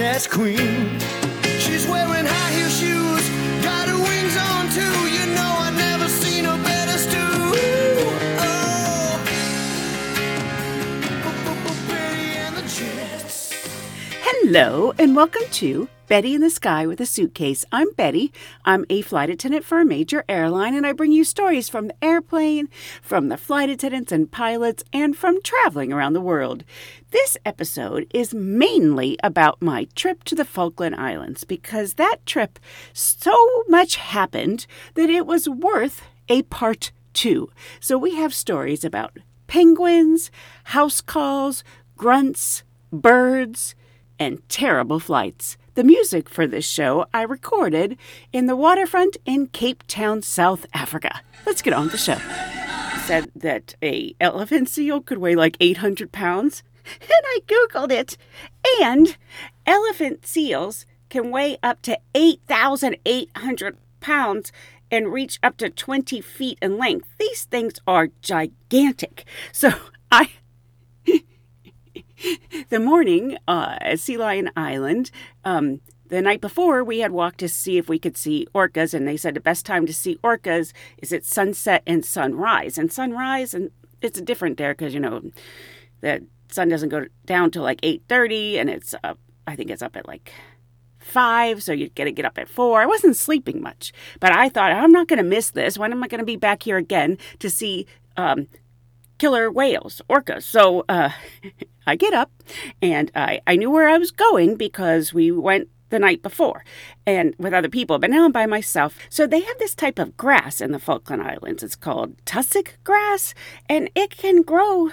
A podcast queen. She's wearing high heel shoes, got her wings on too. You know I've never seen her better stew. Oh. Hello, and welcome to Betty in the Sky with a Suitcase. I'm Betty. I'm a flight attendant for a major airline, and I bring you stories from the airplane, from the flight attendants and pilots, and from traveling around the world. This episode is mainly about my trip to the Falkland Islands because that trip so much happened that it was worth a part two. So we have stories about penguins, house calls, grunts, birds, and terrible flights. The music for this show I recorded in the waterfront in Cape Town, South Africa. Let's get on with the show. Said that a elephant seal could weigh like 800 pounds, and I googled it. And elephant seals can weigh up to 8,800 pounds and reach up to 20 feet in length. These things are gigantic. So I the morning uh, at Sea Lion Island, um, the night before, we had walked to see if we could see orcas, and they said the best time to see orcas is at sunset and sunrise. And sunrise, and it's different there because you know the sun doesn't go down till like eight thirty, and it's up. I think it's up at like five, so you got to get up at four. I wasn't sleeping much, but I thought I'm not going to miss this. When am I going to be back here again to see um, killer whales, orcas? So uh, I get up, and I I knew where I was going because we went the night before and with other people, but now I'm by myself. So they have this type of grass in the Falkland Islands. It's called tussock grass, and it can grow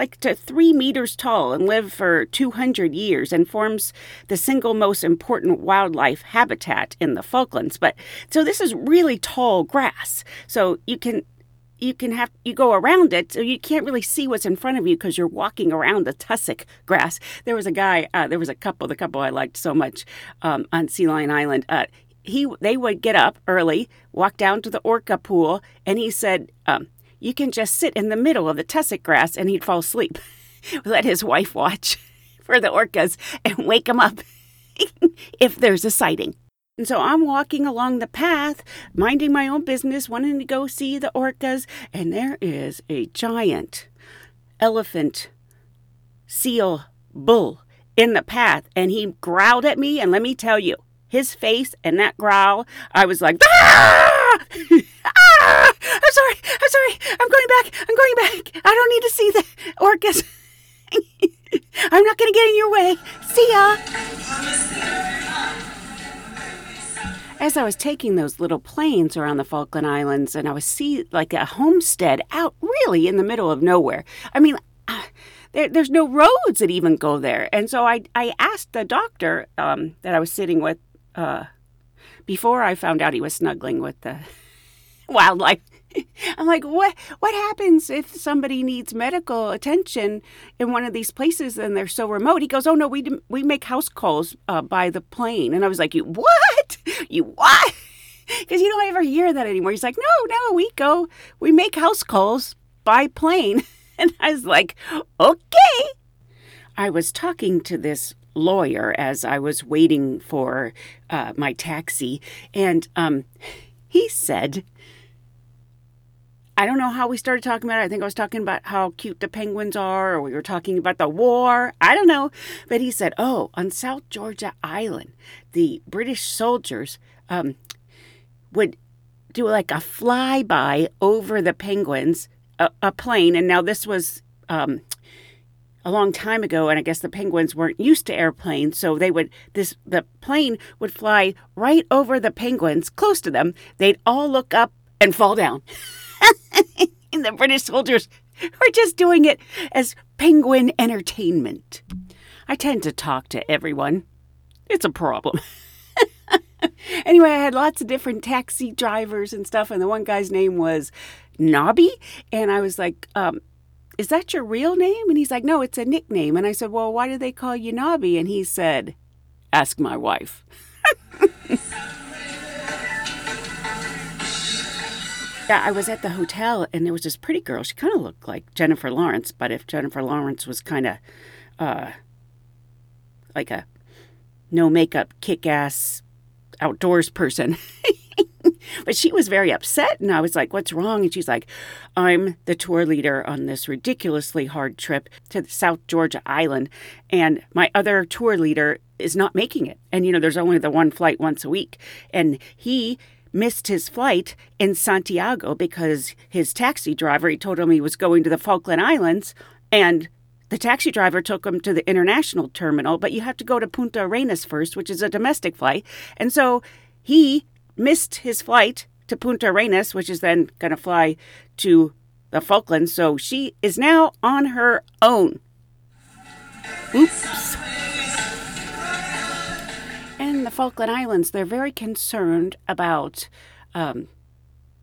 like to three meters tall and live for 200 years and forms the single most important wildlife habitat in the Falklands. But so this is really tall grass. So you can you can have you go around it so you can't really see what's in front of you because you're walking around the tussock grass there was a guy uh, there was a couple the couple i liked so much um, on sea lion island uh, he they would get up early walk down to the orca pool and he said um, you can just sit in the middle of the tussock grass and he'd fall asleep let his wife watch for the orcas and wake him up if there's a sighting and so I'm walking along the path, minding my own business, wanting to go see the orcas, and there is a giant elephant seal bull in the path, and he growled at me. And let me tell you, his face and that growl, I was like, ah! I'm sorry, I'm sorry, I'm going back, I'm going back. I don't need to see the orcas. I'm not going to get in your way. See ya as I was taking those little planes around the Falkland Islands and I was see like a homestead out really in the middle of nowhere. I mean, uh, there, there's no roads that even go there. And so I, I asked the doctor um, that I was sitting with uh, before I found out he was snuggling with the wildlife. I'm like, what? What happens if somebody needs medical attention in one of these places and they're so remote? He goes, oh no, we we make house calls uh, by the plane, and I was like, you what? You what? Because you don't ever hear that anymore. He's like, no, no, we go, we make house calls by plane, and I was like, okay. I was talking to this lawyer as I was waiting for uh, my taxi, and um, he said I don't know how we started talking about it. I think I was talking about how cute the penguins are, or we were talking about the war. I don't know. But he said, oh, on South Georgia Island, the British soldiers um, would do like a flyby over the penguins, a, a plane. And now this was um, a long time ago, and I guess the penguins weren't used to airplanes, so they would this the plane would fly right over the penguins, close to them. They'd all look up and fall down. and the British soldiers We're just doing it as penguin entertainment. I tend to talk to everyone. It's a problem. anyway, I had lots of different taxi drivers and stuff, and the one guy's name was Nobby. And I was like, um, Is that your real name? And he's like, No, it's a nickname. And I said, Well, why do they call you Nobby? And he said, Ask my wife. Yeah, I was at the hotel and there was this pretty girl. She kind of looked like Jennifer Lawrence, but if Jennifer Lawrence was kind of uh, like a no makeup, kick ass outdoors person. but she was very upset and I was like, What's wrong? And she's like, I'm the tour leader on this ridiculously hard trip to South Georgia island. And my other tour leader is not making it. And, you know, there's only the one flight once a week. And he missed his flight in Santiago because his taxi driver, he told him he was going to the Falkland Islands and the taxi driver took him to the international terminal, but you have to go to Punta Arenas first, which is a domestic flight. And so he missed his flight to Punta Arenas, which is then going to fly to the Falklands. So she is now on her own. Oops. The Falkland Islands, they're very concerned about um,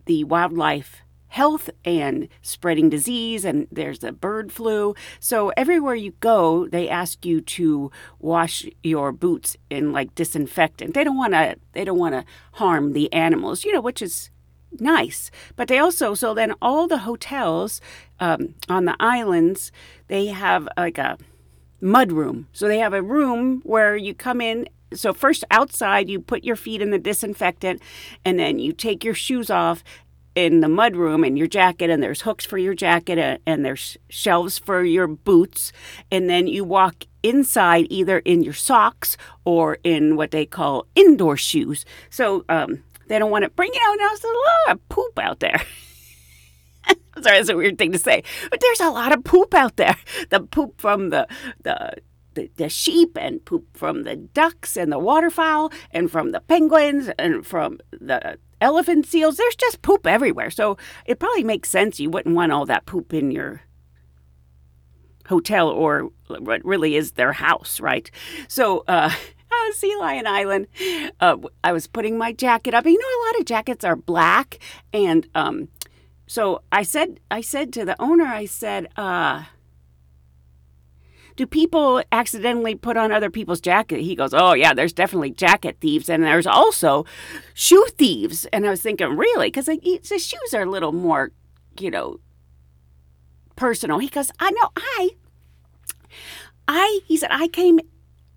the wildlife health and spreading disease and there's the bird flu. So everywhere you go they ask you to wash your boots in like disinfectant they don't want to they don't want to harm the animals you know which is nice. But they also so then all the hotels um, on the islands they have like a mud room so they have a room where you come in so first outside you put your feet in the disinfectant and then you take your shoes off in the mud room and your jacket and there's hooks for your jacket and, and there's shelves for your boots. And then you walk inside either in your socks or in what they call indoor shoes. So um, they don't want to bring it out now there's a lot of poop out there. Sorry that's a weird thing to say but there's a lot of poop out there. The poop from the the the, the sheep and poop from the ducks and the waterfowl and from the penguins and from the elephant seals. There's just poop everywhere. So it probably makes sense you wouldn't want all that poop in your hotel or what really is their house, right? So, uh, Sea Lion Island. Uh, I was putting my jacket up. You know, a lot of jackets are black, and um, so I said, I said to the owner, I said, uh, do people accidentally put on other people's jacket? He goes, oh yeah, there's definitely jacket thieves, and there's also shoe thieves. And I was thinking, really, because the shoes are a little more, you know, personal. He goes, I know, I, I, he said, I came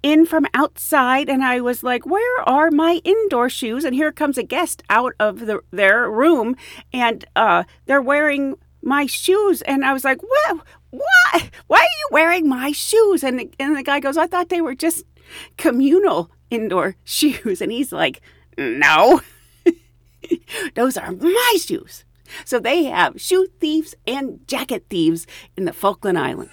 in from outside and I was like, Where are my indoor shoes? And here comes a guest out of the, their room and uh, they're wearing my shoes. And I was like, What? Why? Why are you wearing my shoes? And the, and the guy goes, I thought they were just communal indoor shoes. And he's like, No, those are my shoes. So they have shoe thieves and jacket thieves in the Falkland Islands.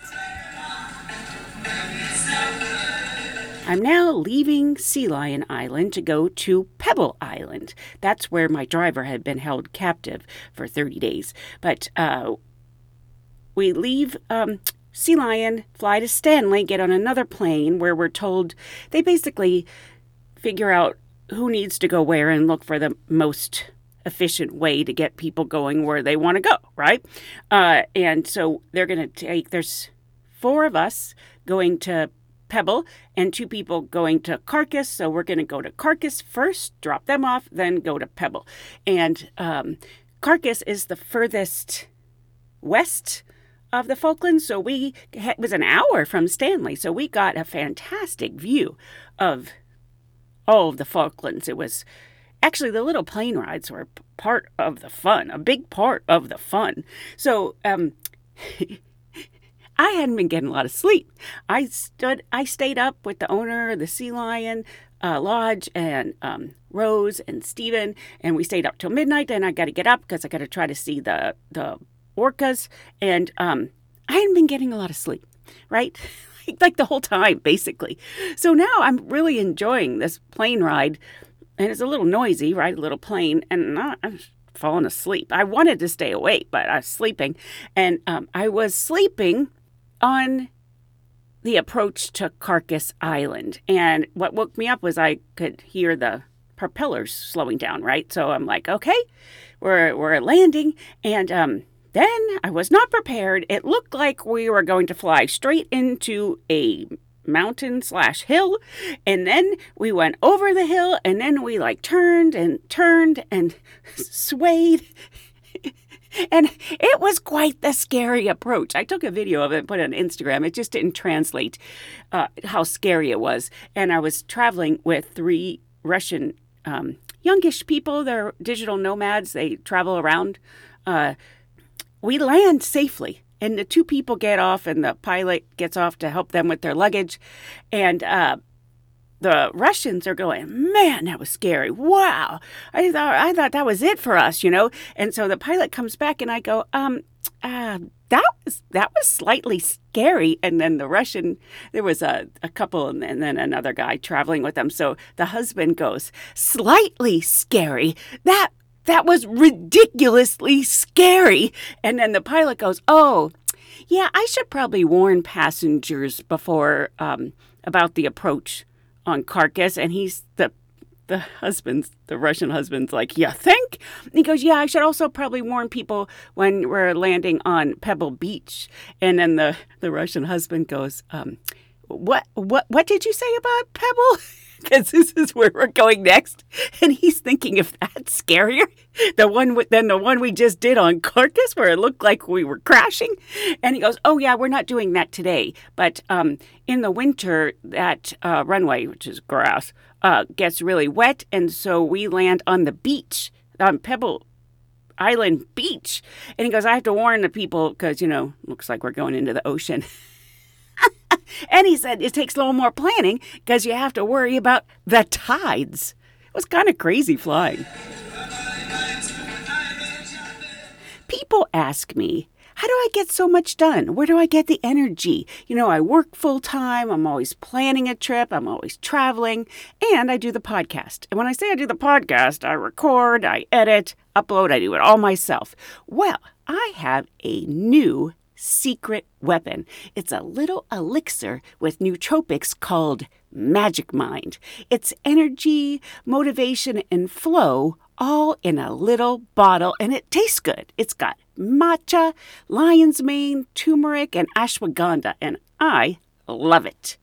I'm now leaving Sea Lion Island to go to Pebble Island. That's where my driver had been held captive for 30 days. But uh, we leave um, Sea Lion, fly to Stanley, get on another plane where we're told they basically figure out who needs to go where and look for the most efficient way to get people going where they want to go, right? Uh, and so they're going to take, there's four of us going to Pebble and two people going to Carcass. So we're going to go to Carcass first, drop them off, then go to Pebble. And um, Carcass is the furthest west of the Falklands. So we it was an hour from Stanley. So we got a fantastic view of all of the Falklands. It was actually the little plane rides were part of the fun, a big part of the fun. So um, I hadn't been getting a lot of sleep. I stood, I stayed up with the owner the Sea Lion uh, Lodge and um, Rose and Stephen, and we stayed up till midnight. Then I got to get up because I got to try to see the the orcas, and um, I hadn't been getting a lot of sleep, right? like the whole time, basically. So now I'm really enjoying this plane ride, and it's a little noisy, right? A little plane, and not falling asleep. I wanted to stay awake, but I was sleeping. And um, I was sleeping on the approach to Carcass Island. And what woke me up was I could hear the propellers slowing down, right? So I'm like, okay, we're, we're landing. And um, then I was not prepared. It looked like we were going to fly straight into a mountain slash hill and then we went over the hill and then we like turned and turned and swayed and it was quite the scary approach. I took a video of it and put it on Instagram. It just didn't translate uh, how scary it was. And I was traveling with three Russian um, youngish people. They're digital nomads. They travel around. Uh, we land safely and the two people get off and the pilot gets off to help them with their luggage and uh, the Russians are going, man, that was scary. Wow, I thought I thought that was it for us, you know. And so the pilot comes back, and I go, um, uh, that was that was slightly scary. And then the Russian, there was a, a couple, and, and then another guy traveling with them. So the husband goes, slightly scary. That that was ridiculously scary. And then the pilot goes, Oh, yeah, I should probably warn passengers before um, about the approach on Carcass. And he's the the husband's the Russian husband's like, "You think?" And he goes, "Yeah, I should also probably warn people when we're landing on Pebble Beach." And then the the Russian husband goes, um, "What what what did you say about Pebble?" because this is where we're going next. And he's thinking if scarier, the one than the one we just did on Carcass, where it looked like we were crashing. And he goes, "Oh yeah, we're not doing that today, but um, in the winter, that uh, runway, which is grass, uh, gets really wet, and so we land on the beach on Pebble." Island Beach. And he goes, I have to warn the people because, you know, looks like we're going into the ocean. and he said it takes a little more planning because you have to worry about the tides. Was kind of crazy flying. People ask me, how do I get so much done? Where do I get the energy? You know, I work full time, I'm always planning a trip, I'm always traveling, and I do the podcast. And when I say I do the podcast, I record, I edit, upload, I do it all myself. Well, I have a new secret weapon. It's a little elixir with nootropics called Magic Mind. It's energy, motivation, and flow all in a little bottle, and it tastes good. It's got matcha, lion's mane, turmeric, and ashwagandha, and I love it.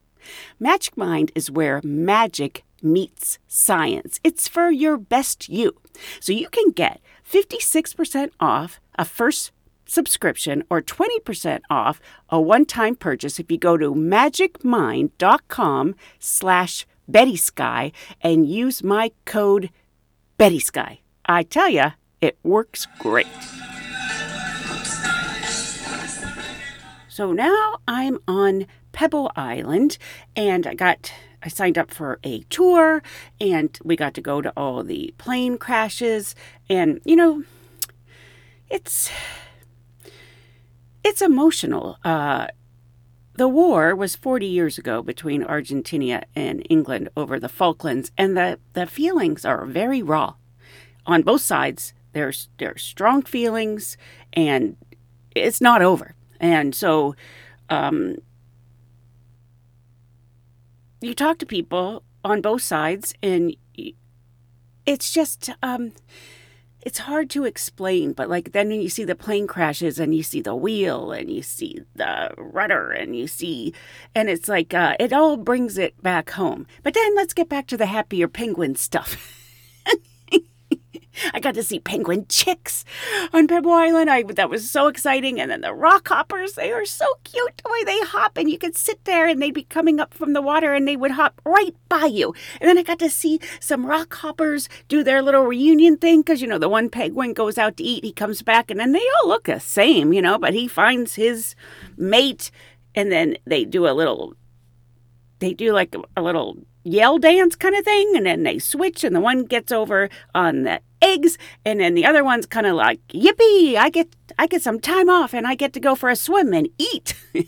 Magic Mind is where magic meets science. It's for your best you. So you can get 56% off a first subscription or 20% off a one-time purchase if you go to magicmind.com slash Betty Sky and use my code Betty Sky. I tell you, it works great. So now I'm on Pebble Island and I got I signed up for a tour and we got to go to all the plane crashes and you know it's it's emotional. Uh, the war was 40 years ago between Argentina and England over the Falklands, and the, the feelings are very raw. On both sides, there's, there's strong feelings, and it's not over. And so um, you talk to people on both sides, and it's just. Um, it's hard to explain, but like then you see the plane crashes and you see the wheel and you see the rudder and you see, and it's like uh, it all brings it back home. But then let's get back to the happier penguin stuff. I got to see penguin chicks on Pebble Island. I that was so exciting. And then the rock hoppers, they are so cute the way they hop, and you could sit there and they'd be coming up from the water and they would hop right by you. And then I got to see some rock hoppers do their little reunion thing because you know the one penguin goes out to eat, he comes back, and then they all look the same, you know, but he finds his mate, and then they do a little. They do like a little yell dance kind of thing and then they switch and the one gets over on the eggs and then the other one's kind of like yippee i get i get some time off and i get to go for a swim and eat.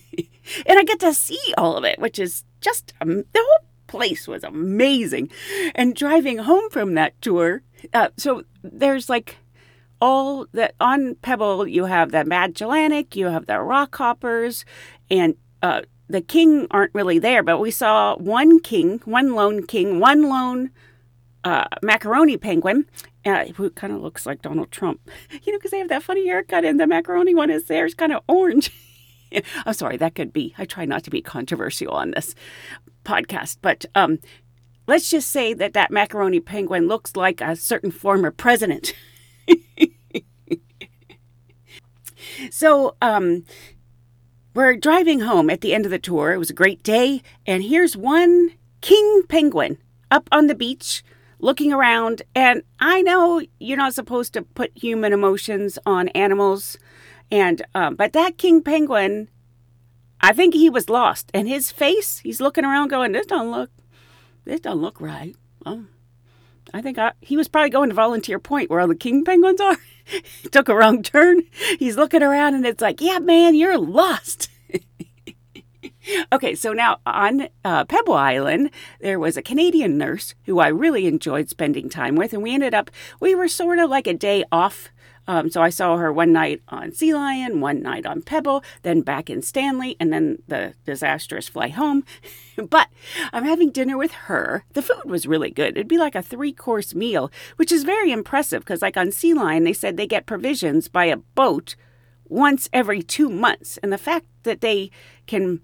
And i get to see all of it which is just um, the whole place was amazing. And driving home from that tour uh, so there's like all that on Pebble, you have the Magellanic, you have the rock hoppers, and uh, the king aren't really there, but we saw one king, one lone king, one lone uh, macaroni penguin, uh, who kind of looks like Donald Trump. You know, because they have that funny haircut, and the macaroni one is there. It's kind of orange. I'm sorry, that could be. I try not to be controversial on this podcast, but um, let's just say that that macaroni penguin looks like a certain former president. so, um, we're driving home at the end of the tour. It was a great day, and here's one king penguin up on the beach looking around. And I know you're not supposed to put human emotions on animals, and um, but that king penguin, I think he was lost. And his face, he's looking around, going, "This don't look, this don't look right." I think I, he was probably going to Volunteer Point where all the king penguins are. Took a wrong turn. He's looking around, and it's like, "Yeah, man, you're lost." Okay, so now on uh, Pebble Island, there was a Canadian nurse who I really enjoyed spending time with, and we ended up, we were sort of like a day off. Um, so I saw her one night on Sea Lion, one night on Pebble, then back in Stanley, and then the disastrous flight home. but I'm having dinner with her. The food was really good. It'd be like a three course meal, which is very impressive because, like on Sea Lion, they said they get provisions by a boat once every two months. And the fact that they can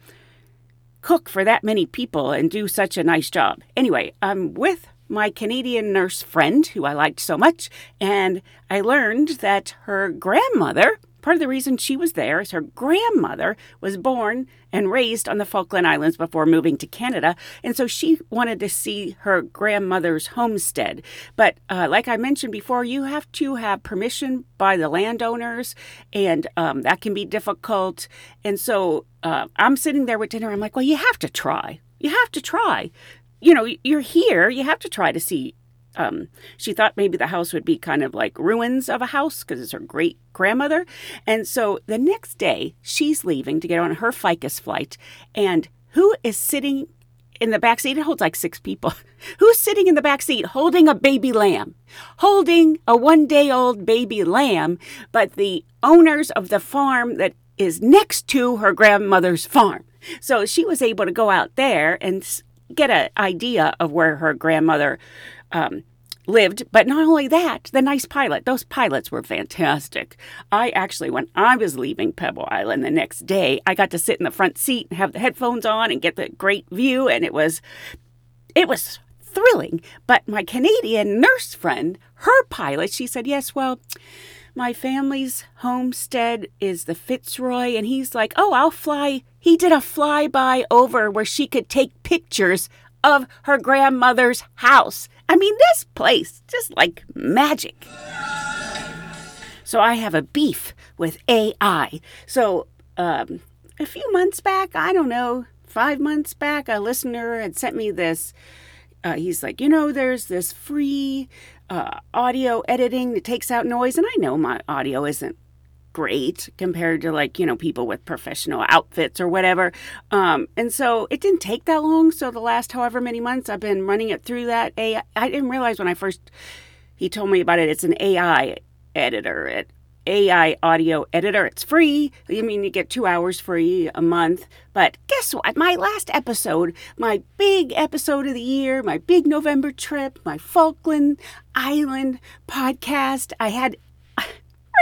cook for that many people and do such a nice job. Anyway, I'm with my Canadian nurse friend who I liked so much, and I learned that her grandmother Part of the reason she was there is her grandmother was born and raised on the Falkland Islands before moving to Canada. And so she wanted to see her grandmother's homestead. But uh, like I mentioned before, you have to have permission by the landowners, and um, that can be difficult. And so uh, I'm sitting there with dinner. I'm like, well, you have to try. You have to try. You know, you're here. You have to try to see um, she thought maybe the house would be kind of like ruins of a house because it's her great grandmother. And so the next day, she's leaving to get on her FIGAS flight. And who is sitting in the back seat? It holds like six people. Who's sitting in the back seat holding a baby lamb? Holding a one day old baby lamb, but the owners of the farm that is next to her grandmother's farm. So she was able to go out there and get an idea of where her grandmother um, lived. But not only that, the nice pilot. Those pilots were fantastic. I actually, when I was leaving Pebble Island the next day, I got to sit in the front seat and have the headphones on and get the great view, and it was, it was thrilling. But my Canadian nurse friend, her pilot, she said, "Yes, well." My family's homestead is the Fitzroy, and he's like, Oh, I'll fly. He did a flyby over where she could take pictures of her grandmother's house. I mean, this place, just like magic. So I have a beef with AI. So um, a few months back, I don't know, five months back, a listener had sent me this. Uh, he's like, you know, there's this free uh, audio editing that takes out noise, and I know my audio isn't great compared to like you know people with professional outfits or whatever um, and so it didn't take that long so the last however many months i've been running it through that ai i didn't realize when i first he told me about it it's an ai editor it AI audio editor. It's free. I mean, you get two hours free a month. But guess what? My last episode, my big episode of the year, my big November trip, my Falkland Island podcast, I had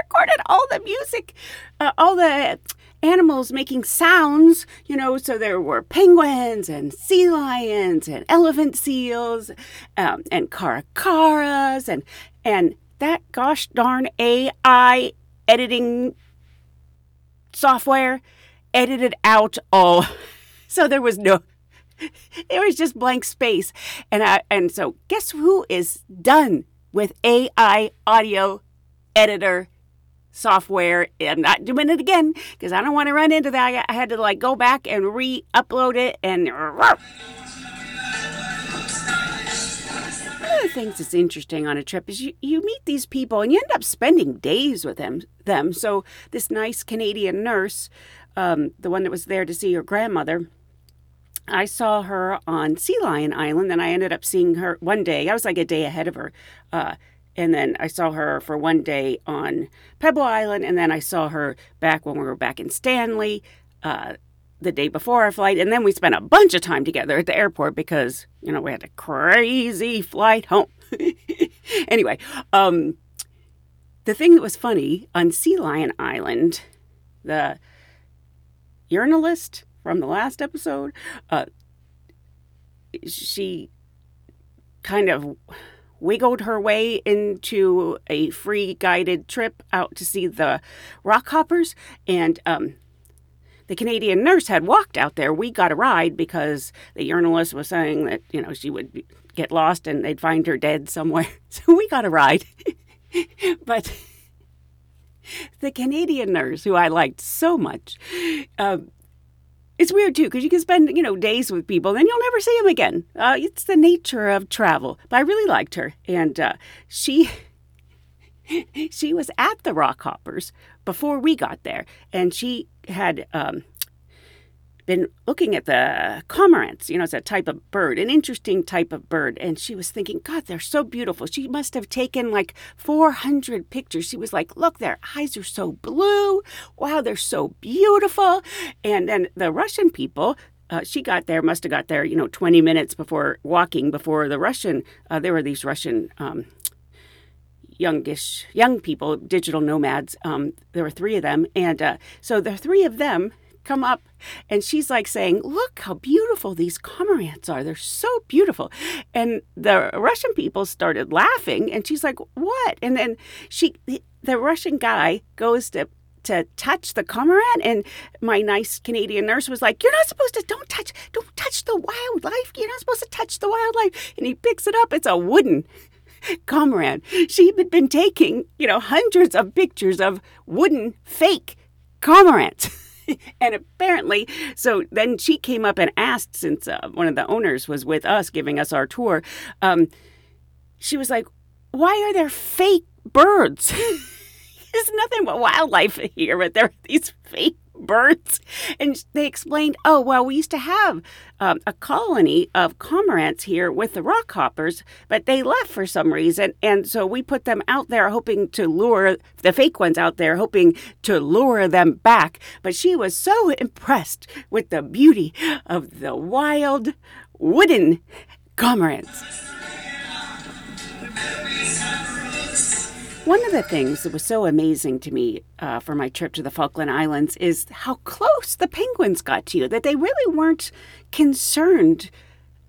recorded all the music, uh, all the animals making sounds, you know, so there were penguins and sea lions and elephant seals um, and caracaras and and that gosh darn AI editing software edited out all. So there was no there was just blank space. And I and so guess who is done with AI audio editor software. I'm not doing it again because I don't want to run into that. I had to like go back and re-upload it and. One of the things that's interesting on a trip is you, you meet these people and you end up spending days with them. Them so this nice Canadian nurse, um, the one that was there to see your grandmother. I saw her on Sea Lion Island, and I ended up seeing her one day. I was like a day ahead of her. Uh, And then I saw her for one day on Pebble Island, and then I saw her back when we were back in Stanley uh, the day before our flight. And then we spent a bunch of time together at the airport because, you know, we had a crazy flight home. anyway, um, the thing that was funny on Sea Lion Island, the journalist from the last episode, uh, she kind of wiggled her way into a free guided trip out to see the rock hoppers and um, the Canadian nurse had walked out there. We got a ride because the journalist was saying that, you know, she would get lost and they'd find her dead somewhere. So we got a ride. but the Canadian nurse, who I liked so much, uh, it's weird too because you can spend you know days with people, then you'll never see them again. Uh, it's the nature of travel. But I really liked her, and uh, she she was at the Rock Hoppers before we got there, and she had um, been looking at the cormorants. You know, it's a type of bird, an interesting type of bird. And she was thinking, God, they're so beautiful. She must have taken like 400 pictures. She was like, Look, their eyes are so blue. Wow, they're so beautiful. And then the Russian people, uh, she got there, must have got there, you know, 20 minutes before walking, before the Russian, uh, there were these Russian um, youngish young people, digital nomads. Um, there were three of them, and uh, so the three of them come up and she's like saying look how beautiful these cormorants are. They're so beautiful. And the russian people started laughing and she's like what? And then she the russian guy goes to to touch the cormorant and my nice canadian nurse was like you're not supposed to don't touch don't touch the wildlife. You're not supposed to touch the wildlife. And he picks it up. It's a wooden cormorant. She had been taking, you know, hundreds of pictures of wooden fake cormorants. and apparently, so then she came up and asked, since uh, one of the owners was with us giving us our tour, um, she was like, Why are there fake birds? There's nothing but wildlife here, but there are these fake birds. And they explained, oh, well, we used to have um, a colony of cormorants here with the rock hoppers, but they left for some reason. And so we put them out there hoping to lure the fake ones out there, hoping to lure them back. But she was so impressed with the beauty of the wild wooden cormorants. One of the things that was so amazing to me uh, for my trip to the Falkland Islands is how close the penguins got to you, that they really weren't concerned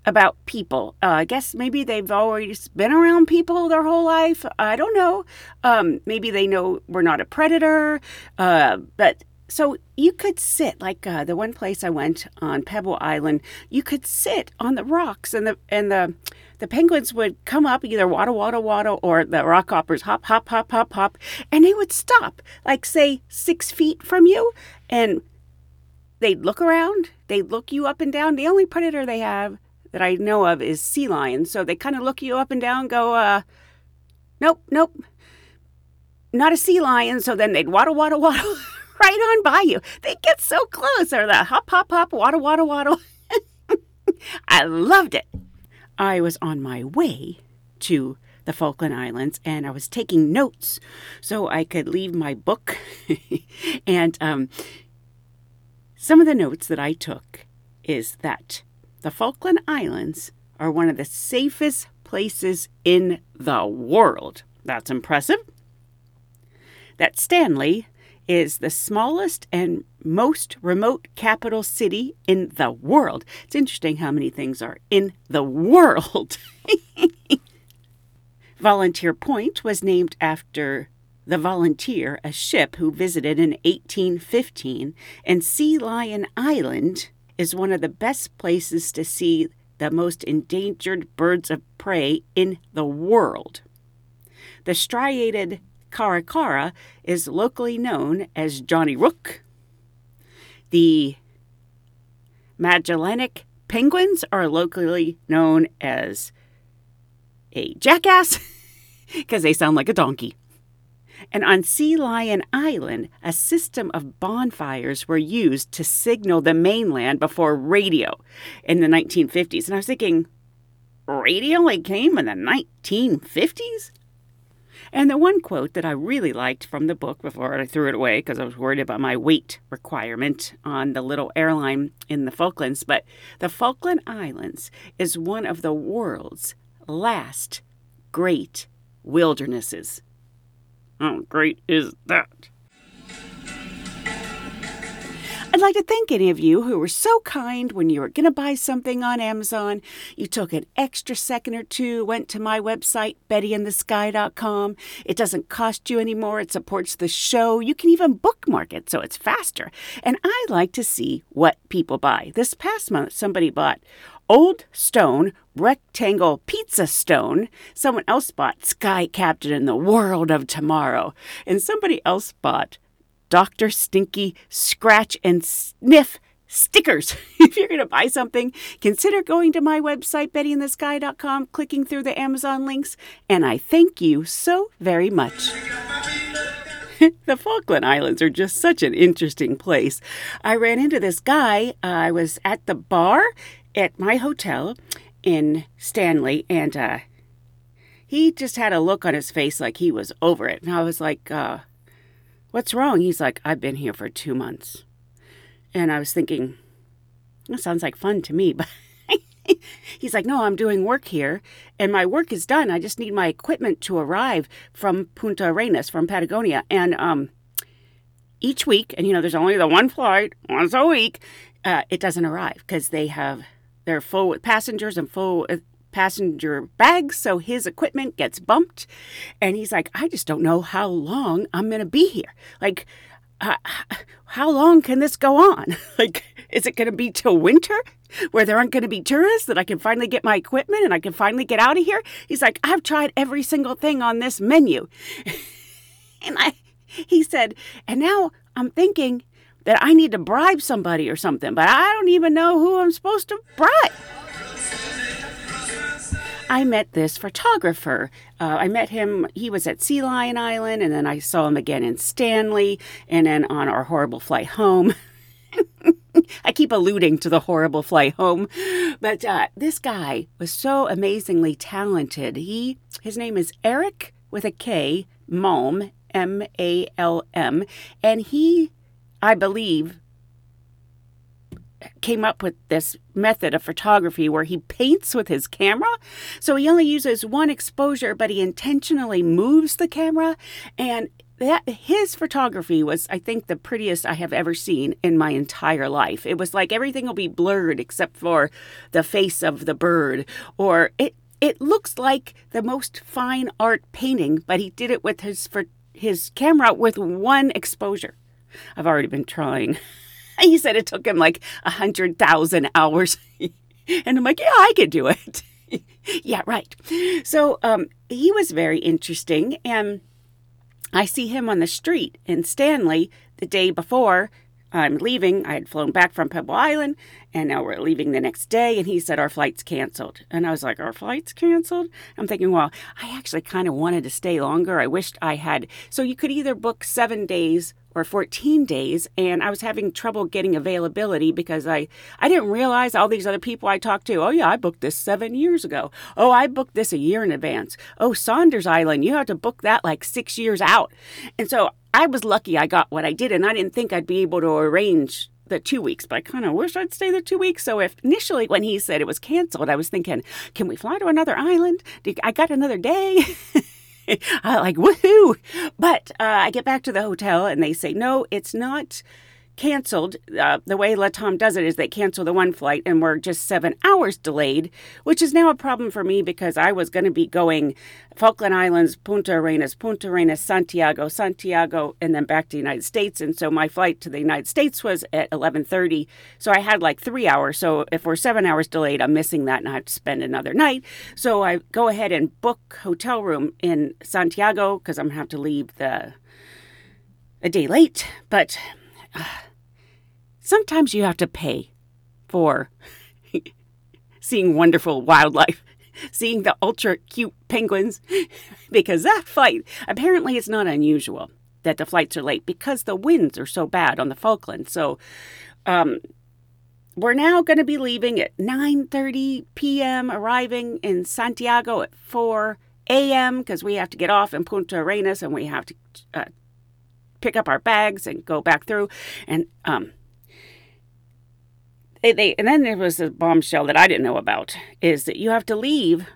about people. Uh, I guess maybe they've always been around people their whole life. I don't know. Um, maybe they know we're not a predator. Uh, but so you could sit like uh, the one place I went on Pebble Island. You could sit on the rocks and the and the the penguins would come up either waddle, waddle, waddle, or the rock hoppers hop, hop, hop, hop, hop, and they would stop, like say six feet from you, and they'd look around, they'd look you up and down. The only predator they have that I know of is sea lions, so they kind of look you up and down, go, uh, nope, nope, not a sea lion. So then they'd waddle, waddle, waddle. right on by you. They get so close. Or the hop, hop, hop, waddle, waddle, waddle. I loved it. I was on my way to the Falkland Islands and I was taking notes so I could leave my book. and um, some of the notes that I took is that the Falkland Islands are one of the safest places in the world. That's impressive. That Stanley is the smallest and most remote capital city in the world. It's interesting how many things are in the world. Volunteer Point was named after the Volunteer, a ship who visited in 1815, and Sea Lion Island is one of the best places to see the most endangered birds of prey in the world. The striated Caracara is locally known as Johnny Rook. The Magellanic penguins are locally known as a jackass because they sound like a donkey. And on Sea Lion Island, a system of bonfires were used to signal the mainland before radio in the 1950s. And I was thinking, radio only came in the 1950s? And the one quote that I really liked from the book before I threw it away because I was worried about my weight requirement on the little airline in the Falklands, but the Falkland Islands is one of the world's last great wildernesses. How great is that? I'd like to thank any of you who were so kind when you were going to buy something on Amazon. You took an extra second or two, went to my website, bettyinthesky.com. It doesn't cost you anymore. It supports the show. You can even bookmark it so it's faster. And I like to see what people buy. This past month, somebody bought Old Stone Rectangle Pizza Stone. Someone else bought Sky Captain in the World of Tomorrow. And somebody else bought Dr. Stinky Scratch and Sniff stickers. if you're going to buy something, consider going to my website, bettyinthesky.com, clicking through the Amazon links, and I thank you so very much. the Falkland Islands are just such an interesting place. I ran into this guy. Uh, I was at the bar at my hotel in Stanley, and uh, he just had a look on his face like he was over it. And I was like, uh, What's wrong? He's like, I've been here for two months. And I was thinking, that sounds like fun to me, but he's like, No, I'm doing work here, and my work is done. I just need my equipment to arrive from Punta Arenas, from Patagonia. And um, each week, and you know, there's only the one flight once a week, uh, it doesn't arrive because they have they're full with passengers and full passenger bags, so his equipment gets bumped. And he's like, I just don't know how long I'm going to be here. Like, uh, how long can this go on? like, is it going to be till winter where there aren't going to be tourists that I can finally get my equipment and I can finally get out of here? He's like, I've tried every single thing on this menu. and I, he said, and now I'm thinking that I need to bribe somebody or something, but I don't even know who I'm supposed to bribe. I met this photographer. Uh, I met him, he was at Sea Lion Island, and then I saw him again in Stanley, and then on our horrible flight home. I keep alluding to the horrible flight home, but uh, this guy was so amazingly talented. He, his name is Erik with a K, Malm, M A L M, and he, I believe, came up with this method of photography where he paints with his camera. So he only uses one exposure, but he intentionally moves the camera. And that his photography was, I think, the prettiest I have ever seen in my entire life. It was like everything will be blurred except for the face of the bird, or it. It looks like the most fine art painting, but he did it with his for his camera with one exposure. I've already been trying. he said it took him like a hundred thousand hours. and I'm like, yeah, I could do it. yeah, right. So um, he was very interesting. And I see him on the street in Stanley the day before I'm leaving. I had flown back from Pebble Island and now we're leaving the next day. And he said, Our flight's canceled. And I was like, Our flight's canceled? I'm thinking, Well, I actually kind of wanted to stay longer. I wished I had. So you could either book seven days or 14 days and I was having trouble getting availability because I I didn't realize all these other people I talked to. Oh yeah, I booked this 7 years ago. Oh, I booked this a year in advance. Oh, Saunders Island, you have to book that like 6 years out. And so I was lucky I got what I did and I didn't think I'd be able to arrange the two weeks, but I kind of wish I'd stay the two weeks. So if initially when he said it was canceled, I was thinking, can we fly to another island? I got another day. I like woohoo! But uh, I get back to the hotel and they say no, it's not canceled. Uh, the way Latam does it is they cancel the one flight and we're just seven hours delayed, which is now a problem for me because I was going to be going Falkland Islands, Punta Arenas, Punta Arenas, Santiago, Santiago, and then back to the United States. And so my flight to the United States was at 11:30, so I had like three hours. So if we're seven hours delayed, I'm missing that and I have to spend another night. So I go ahead and book hotel room in Santiago because I'm gonna have to leave the a day late, but sometimes you have to pay for seeing wonderful wildlife, seeing the ultra cute penguins, because that flight apparently it's not unusual that the flights are late because the winds are so bad on the Falklands. So, um, we're now going to be leaving at 9:30 p.m., arriving in Santiago at 4 a.m. because we have to get off in Punta Arenas and we have to uh, pick up our bags and go back through. And um, they, they and then there was a bombshell that I didn't know about is that you have to leave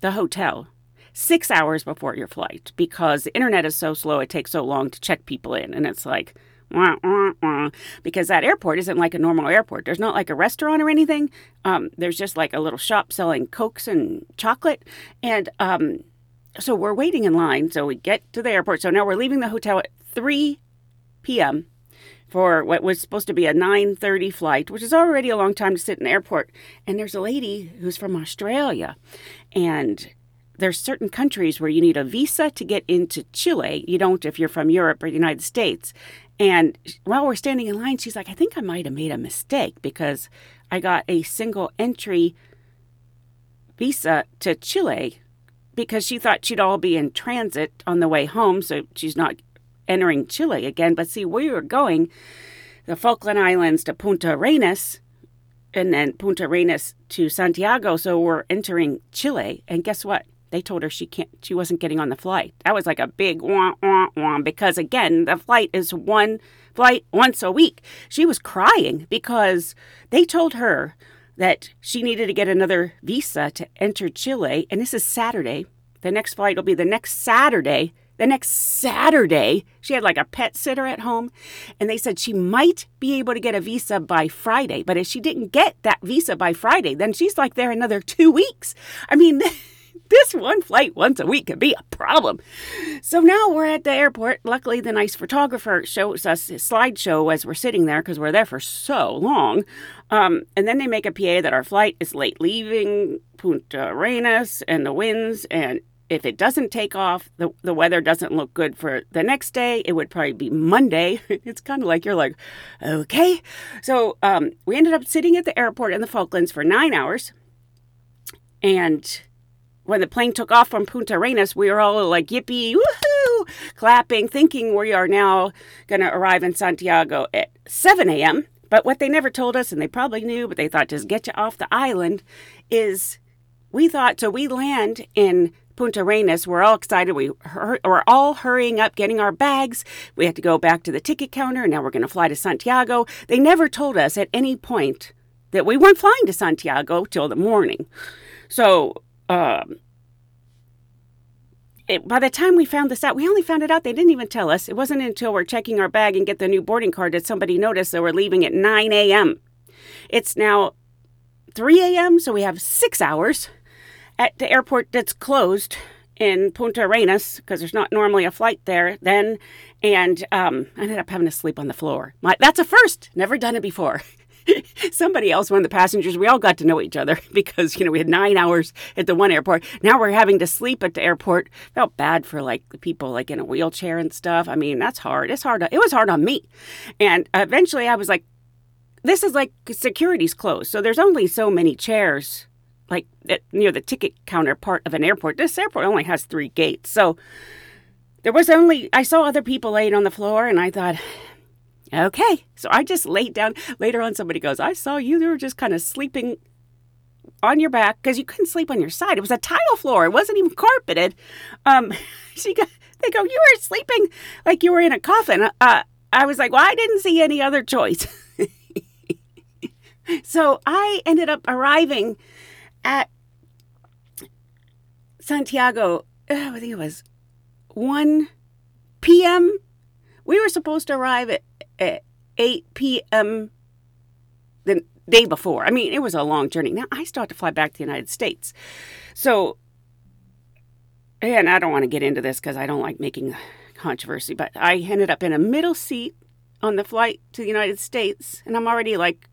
the hotel six hours before your flight because the internet is so slow. It takes so long to check people in, and it's like. Wah, wah, wah, because that airport isn't like a normal airport. There's not like a restaurant or anything. Um, there's just like a little shop selling cokes and chocolate, and um, so we're waiting in line. So we get to the airport. So now we're leaving the hotel at 3 p.m. for what was supposed to be a 9:30 flight, which is already a long time to sit in the airport. And there's a lady who's from Australia, and there's certain countries where you need a visa to get into Chile. You don't if you're from Europe or the United States. And while we're standing in line, she's like, I think I might have made a mistake because I got a single entry visa to Chile because she thought she'd all be in transit on the way home. So she's not entering Chile again. But see, where we were going the Falkland Islands to Punta Arenas and then Punta Arenas to Santiago. So we're entering Chile. And guess what? They told her she can't she wasn't getting on the flight. That was like a big wah wah wah because again, the flight is one flight once a week. She was crying because they told her that she needed to get another visa to enter Chile and this is Saturday. The next flight will be the next Saturday. The next Saturday, she had like a pet sitter at home, and they said she might be able to get a visa by Friday. But if she didn't get that visa by Friday, then she's like there another two weeks. I mean, this one flight once a week could be a problem. So now we're at the airport. Luckily, the nice photographer shows us his slideshow as we're sitting there because we're there for so long. Um, and then they make a PA that our flight is late leaving Punta Arenas and the winds. And if it doesn't take off, the, the weather doesn't look good for the next day. It would probably be Monday. it's kind of like you're like, okay. So um, we ended up sitting at the airport in the Falklands for nine hours. And when the plane took off from Punta Arenas, we were all like, yippee, woohoo, clapping, thinking we are now going to arrive in Santiago at 7 a.m. But what they never told us, and they probably knew, but they thought just get you off the island, is we thought, so we land in Punta Arenas. We're all excited. We we're all hurrying up, getting our bags. We had to go back to the ticket counter. Now we're going to fly to Santiago. They never told us at any point that we weren't flying to Santiago till the morning. So um, it, by the time we found this out, we only found it out. They didn't even tell us. It wasn't until we're checking our bag and get the new boarding card that somebody noticed that we're leaving at 9 a.m. It's now 3 a.m., so we have six hours at the airport that's closed in Punta Arenas because there's not normally a flight there then. And um, I ended up having to sleep on the floor. My, that's a first. Never done it before. somebody else, one of the passengers, we all got to know each other because, you know, we had nine hours at the one airport. Now we're having to sleep at the airport. Felt bad for like the people like in a wheelchair and stuff. I mean, that's hard. It's hard. It was hard on me. And eventually I was like, this is like security's closed. So there's only so many chairs like at, near the ticket counter part of an airport. This airport only has three gates. So there was only, I saw other people laying on the floor and I thought, Okay. So I just laid down. Later on, somebody goes, I saw you. You were just kind of sleeping on your back because you couldn't sleep on your side. It was a tile floor. It wasn't even carpeted. Um, she go, they go, you were sleeping like you were in a coffin. Uh, I was like, well, I didn't see any other choice. so I ended up arriving at Santiago. I think it was 1 p.m. We were supposed to arrive at at 8 p.m. the day before. I mean, it was a long journey. Now, I still have to fly back to the United States. So, and I don't want to get into this because I don't like making controversy, but I ended up in a middle seat on the flight to the United States, and I'm already like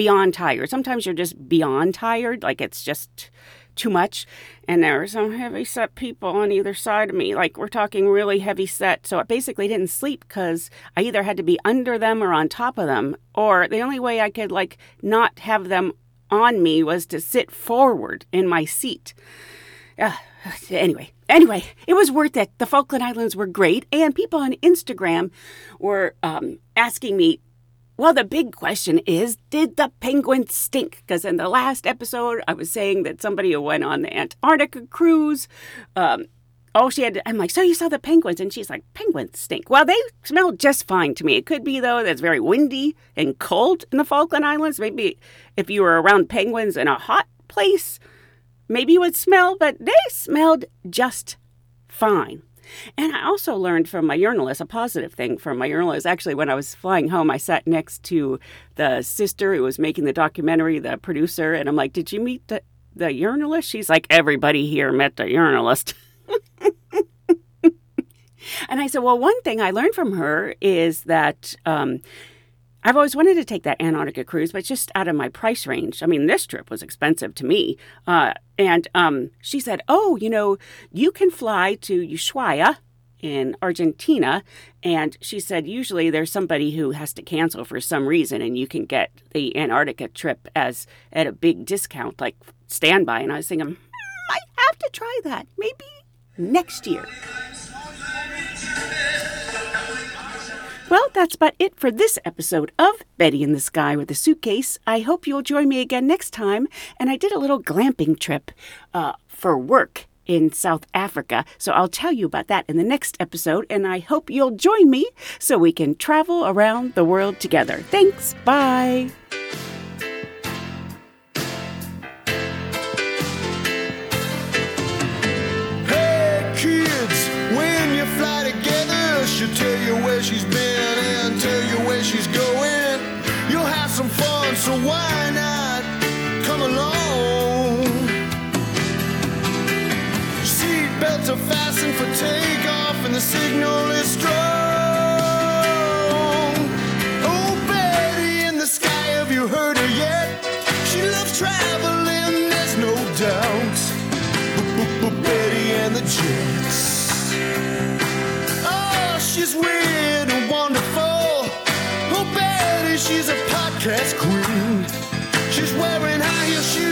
beyond tired. Sometimes you're just beyond tired, like it's just too much. And there were some heavy set people on either side of me. Like we're talking really heavy set. So I basically didn't sleep because I either had to be under them or on top of them. Or the only way I could like not have them on me was to sit forward in my seat. Uh, anyway, anyway, it was worth it. The Falkland Islands were great, and people on Instagram were um, asking me Well, the big question is did the penguins stink? Because in the last episode, I was saying that somebody who went on the Antarctica cruise, um, oh, she had, I'm like, so you saw the penguins? And she's like, penguins stink. Well, they smell just fine to me. It could be, though, that it's very windy and cold in the Falkland Islands. Maybe if you were around penguins in a hot place, maybe you would smell, but they smelled just fine. And I also learned from my journalist, a positive thing from my journalist. Actually, when I was flying home, I sat next to the sister who was making the documentary, the producer, and I'm like, Did you meet the, the journalist? She's like, Everybody here met the journalist. and I said, Well, one thing I learned from her is that um, I've always wanted to take that Antarctica cruise, but just out of my price range. I mean, this trip was expensive to me. Uh, and um, she said, Oh, you know, you can fly to Ushuaia in Argentina. And she said, usually there's somebody who has to cancel for some reason, and you can get the Antarctica trip as at a big discount, like standby. And I was thinking, hmm, I have to try that. Maybe next year. Well, that's about it for this episode of Betty in the Sky with a Suitcase. I hope you'll join me again next time. And I did a little glamping trip uh, for work in South Africa. So I'll tell you about that in the next episode. And I hope you'll join me so we can travel around the world together. Thanks. Bye. For takeoff, and the signal is strong. Oh, Betty in the sky, have you heard her yet? She loves traveling, there's no doubt. Betty and the Jets. Oh, she's weird and wonderful. Oh, Betty, she's a podcast queen. She's wearing high heel shoes.